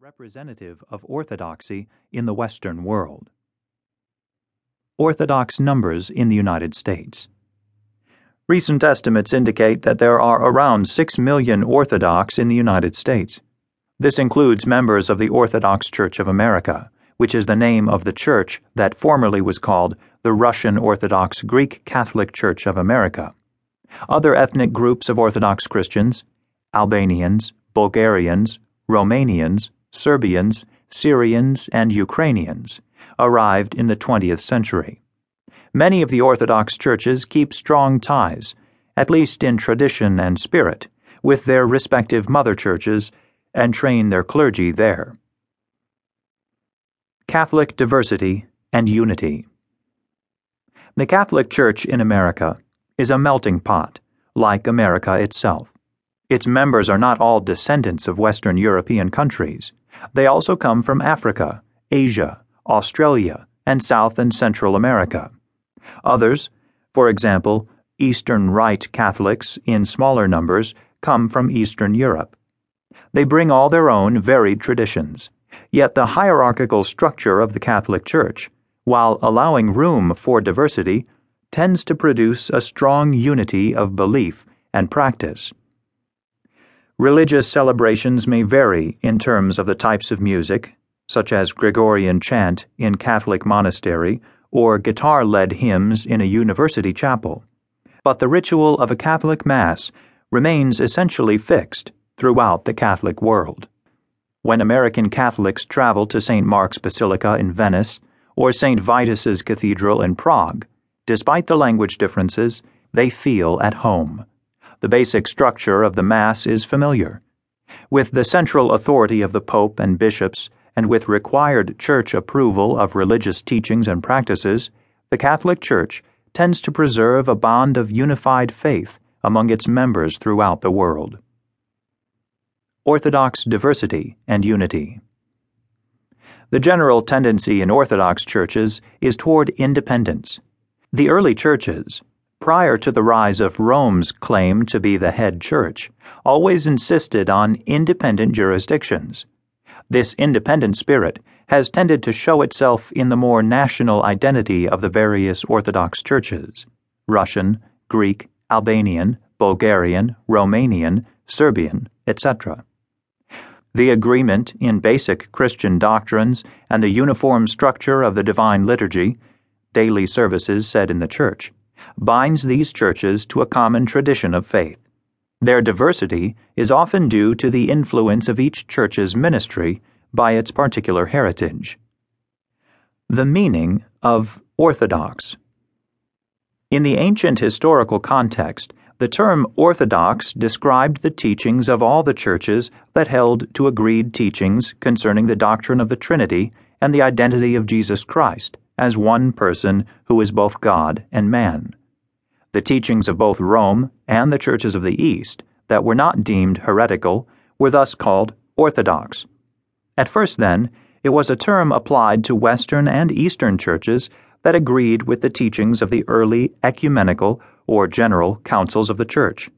representative of Orthodoxy in the Western world. Orthodox numbers in the United States. Recent estimates indicate that there are around 6 million Orthodox in the United States. This includes members of the Orthodox Church of America, which is the name of the church that formerly was called the Russian Orthodox Greek Catholic Church of America. Other ethnic groups of Orthodox Christians, Albanians, Bulgarians, Romanians, Serbians, Syrians, and Ukrainians arrived in the 20th century. Many of the Orthodox churches keep strong ties, at least in tradition and spirit, with their respective mother churches and train their clergy there. Catholic Diversity and Unity The Catholic Church in America is a melting pot, like America itself. Its members are not all descendants of Western European countries. They also come from Africa, Asia, Australia, and South and Central America. Others, for example, Eastern Rite Catholics in smaller numbers, come from Eastern Europe. They bring all their own varied traditions, yet the hierarchical structure of the Catholic Church, while allowing room for diversity, tends to produce a strong unity of belief and practice. Religious celebrations may vary in terms of the types of music, such as Gregorian chant in Catholic monastery or guitar led hymns in a university chapel, but the ritual of a Catholic Mass remains essentially fixed throughout the Catholic world. When American Catholics travel to St. Mark's Basilica in Venice or St. Vitus's Cathedral in Prague, despite the language differences, they feel at home. The basic structure of the Mass is familiar. With the central authority of the Pope and bishops, and with required church approval of religious teachings and practices, the Catholic Church tends to preserve a bond of unified faith among its members throughout the world. Orthodox Diversity and Unity The general tendency in Orthodox churches is toward independence. The early churches, prior to the rise of Rome's claim to be the head church, always insisted on independent jurisdictions. This independent spirit has tended to show itself in the more national identity of the various Orthodox churches Russian, Greek, Albanian, Bulgarian, Romanian, Serbian, etc. The agreement in basic Christian doctrines and the uniform structure of the divine liturgy, daily services said in the church, binds these churches to a common tradition of faith. Their diversity is often due to the influence of each church's ministry by its particular heritage. The meaning of Orthodox. In the ancient historical context, the term Orthodox described the teachings of all the churches that held to agreed teachings concerning the doctrine of the Trinity and the identity of Jesus Christ as one person who is both God and man. The teachings of both Rome and the churches of the East that were not deemed heretical were thus called Orthodox. At first, then, it was a term applied to Western and Eastern churches that agreed with the teachings of the early ecumenical or general councils of the Church.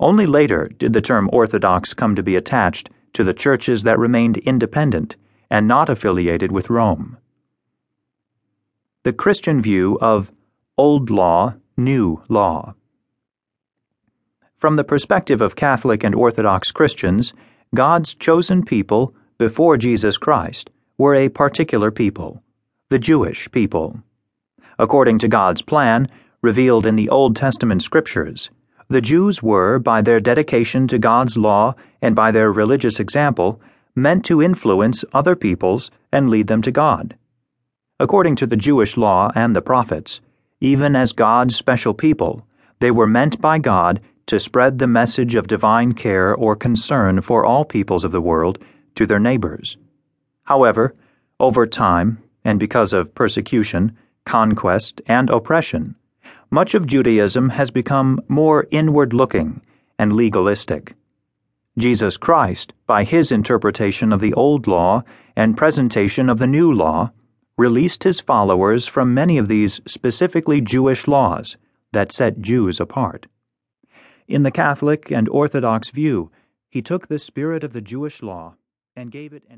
Only later did the term Orthodox come to be attached to the churches that remained independent and not affiliated with Rome. The Christian view of Old Law New Law. From the perspective of Catholic and Orthodox Christians, God's chosen people before Jesus Christ were a particular people, the Jewish people. According to God's plan, revealed in the Old Testament scriptures, the Jews were, by their dedication to God's law and by their religious example, meant to influence other peoples and lead them to God. According to the Jewish law and the prophets, even as God's special people, they were meant by God to spread the message of divine care or concern for all peoples of the world to their neighbors. However, over time, and because of persecution, conquest, and oppression, much of Judaism has become more inward looking and legalistic. Jesus Christ, by his interpretation of the Old Law and presentation of the New Law, released his followers from many of these specifically Jewish laws that set Jews apart. In the Catholic and Orthodox view, he took the spirit of the Jewish law and gave it an